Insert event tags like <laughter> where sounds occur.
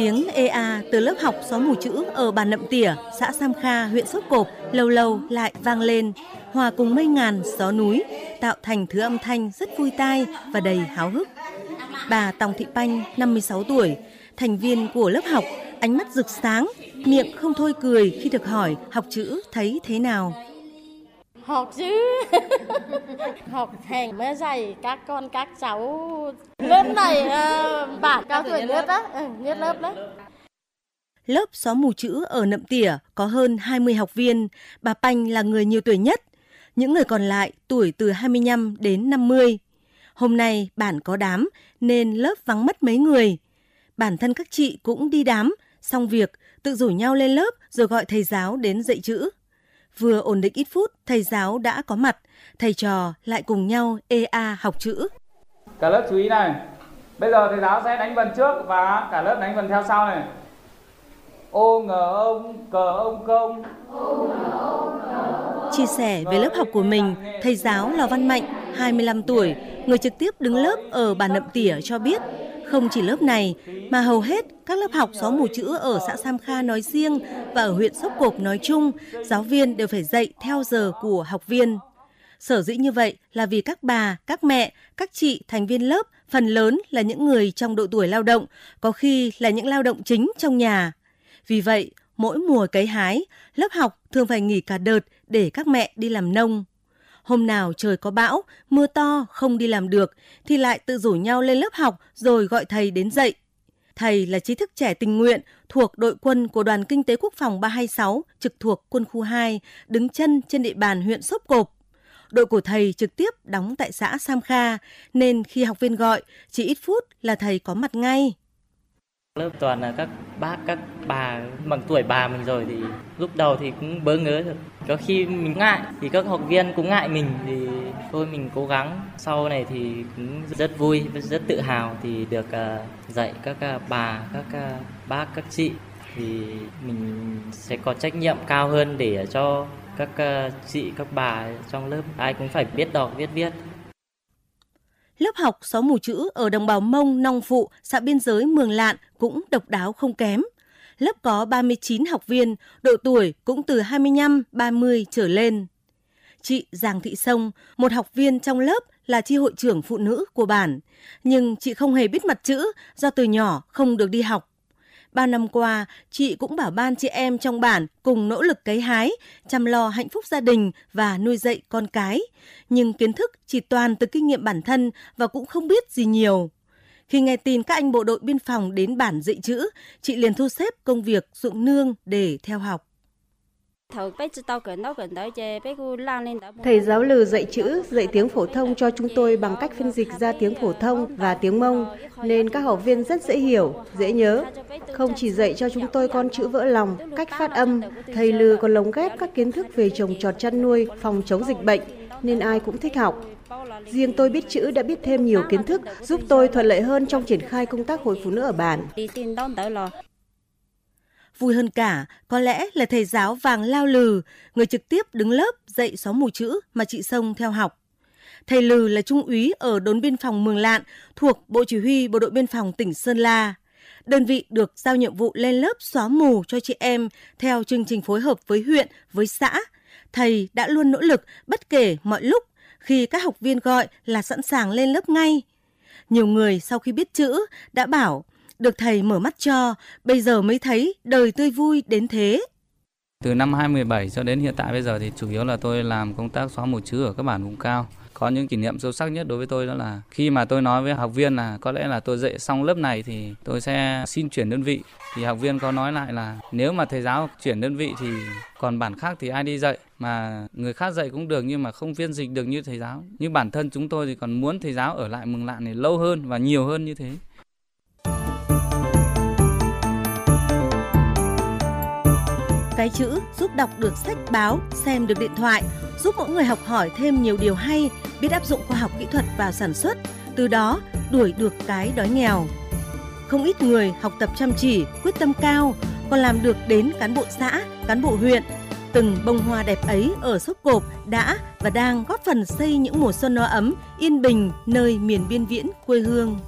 tiếng EA từ lớp học xóa mù chữ ở bản Nậm Tỉa, xã Sam Kha, huyện Sốt Cộp lâu lâu lại vang lên, hòa cùng mây ngàn gió núi, tạo thành thứ âm thanh rất vui tai và đầy háo hức. Bà Tòng Thị Panh, 56 tuổi, thành viên của lớp học, ánh mắt rực sáng, miệng không thôi cười khi được hỏi học chữ thấy thế nào. Học chứ, <laughs> học hành mới dạy các con các cháu lớp này ờ, uh, bản cao tuổi nhất á, ừ, nhất lớp đấy. Lớp xóa mù chữ ở Nậm Tỉa có hơn 20 học viên, bà Panh là người nhiều tuổi nhất. Những người còn lại tuổi từ 25 đến 50. Hôm nay bản có đám nên lớp vắng mất mấy người. Bản thân các chị cũng đi đám, xong việc tự rủ nhau lên lớp rồi gọi thầy giáo đến dạy chữ. Vừa ổn định ít phút, thầy giáo đã có mặt, thầy trò lại cùng nhau EA học chữ. Cả lớp chú ý này, bây giờ thầy giáo sẽ đánh vần trước và cả lớp đánh vần theo sau này. Ô ngờ ông, cờ ông công. Chia sẻ về lớp học của mình, thầy giáo Lò Văn Mạnh, 25 tuổi, người trực tiếp đứng lớp ở bản Nậm Tỉa cho biết, không chỉ lớp này mà hầu hết các lớp học xóa mù chữ ở xã Sam Kha nói riêng và ở huyện Sốc Cộp nói chung, giáo viên đều phải dạy theo giờ của học viên. Sở dĩ như vậy là vì các bà, các mẹ, các chị thành viên lớp phần lớn là những người trong độ tuổi lao động, có khi là những lao động chính trong nhà. Vì vậy, mỗi mùa cấy hái, lớp học thường phải nghỉ cả đợt để các mẹ đi làm nông. Hôm nào trời có bão, mưa to không đi làm được thì lại tự rủ nhau lên lớp học rồi gọi thầy đến dạy. Thầy là trí thức trẻ tình nguyện thuộc đội quân của Đoàn Kinh tế Quốc phòng 326 trực thuộc quân khu 2, đứng chân trên địa bàn huyện Sốp Cộp. Đội của thầy trực tiếp đóng tại xã Sam Kha, nên khi học viên gọi, chỉ ít phút là thầy có mặt ngay. Lớp toàn là các bác, các bà bằng tuổi bà mình rồi thì lúc đầu thì cũng bỡ ngỡ được. Có khi mình ngại thì các học viên cũng ngại mình thì thôi mình cố gắng. Sau này thì cũng rất vui, rất tự hào thì được ờ, dạy các ờ, bà, các ờ, bác, các chị thì mình sẽ có trách nhiệm cao hơn để cho các chị, các bà trong lớp ai cũng phải biết đọc, viết viết. Lớp học xóa mù chữ ở đồng bào Mông, Nong Phụ, xã biên giới Mường Lạn cũng độc đáo không kém. Lớp có 39 học viên, độ tuổi cũng từ 25-30 trở lên. Chị Giàng Thị Sông, một học viên trong lớp là chi hội trưởng phụ nữ của bản, nhưng chị không hề biết mặt chữ do từ nhỏ không được đi học. Ba năm qua, chị cũng bảo ban chị em trong bản cùng nỗ lực cấy hái, chăm lo hạnh phúc gia đình và nuôi dạy con cái. Nhưng kiến thức chỉ toàn từ kinh nghiệm bản thân và cũng không biết gì nhiều. Khi nghe tin các anh bộ đội biên phòng đến bản dạy chữ, chị liền thu xếp công việc dụng nương để theo học. Thầy giáo lừ dạy chữ, dạy tiếng phổ thông cho chúng tôi bằng cách phiên dịch ra tiếng phổ thông và tiếng Mông, nên các học viên rất dễ hiểu, dễ nhớ. Không chỉ dạy cho chúng tôi con chữ vỡ lòng, cách phát âm, thầy lừ còn lồng ghép các kiến thức về trồng trọt chăn nuôi, phòng chống dịch bệnh, nên ai cũng thích học. Riêng tôi biết chữ đã biết thêm nhiều kiến thức, giúp tôi thuận lợi hơn trong triển khai công tác hội phụ nữ ở bản. Vui hơn cả, có lẽ là thầy giáo Vàng Lao Lừ, người trực tiếp đứng lớp dạy xóa mù chữ mà chị Sông theo học. Thầy Lừ là trung úy ở đồn biên phòng Mường Lạn thuộc Bộ Chỉ huy Bộ đội Biên phòng tỉnh Sơn La. Đơn vị được giao nhiệm vụ lên lớp xóa mù cho chị em theo chương trình phối hợp với huyện, với xã. Thầy đã luôn nỗ lực bất kể mọi lúc khi các học viên gọi là sẵn sàng lên lớp ngay. Nhiều người sau khi biết chữ đã bảo được thầy mở mắt cho, bây giờ mới thấy đời tươi vui đến thế. Từ năm 2017 cho đến hiện tại bây giờ thì chủ yếu là tôi làm công tác xóa mù chữ ở các bản vùng cao. Có những kỷ niệm sâu sắc nhất đối với tôi đó là khi mà tôi nói với học viên là có lẽ là tôi dạy xong lớp này thì tôi sẽ xin chuyển đơn vị. Thì học viên có nói lại là nếu mà thầy giáo chuyển đơn vị thì còn bản khác thì ai đi dạy mà người khác dạy cũng được nhưng mà không phiên dịch được như thầy giáo. Nhưng bản thân chúng tôi thì còn muốn thầy giáo ở lại Mường Lạn này lâu hơn và nhiều hơn như thế. Cái chữ giúp đọc được sách báo, xem được điện thoại, giúp mỗi người học hỏi thêm nhiều điều hay, biết áp dụng khoa học kỹ thuật vào sản xuất, từ đó đuổi được cái đói nghèo. Không ít người học tập chăm chỉ, quyết tâm cao, còn làm được đến cán bộ xã, cán bộ huyện. Từng bông hoa đẹp ấy ở Sốc Cộp đã và đang góp phần xây những mùa xuân no ấm, yên bình nơi miền biên viễn quê hương.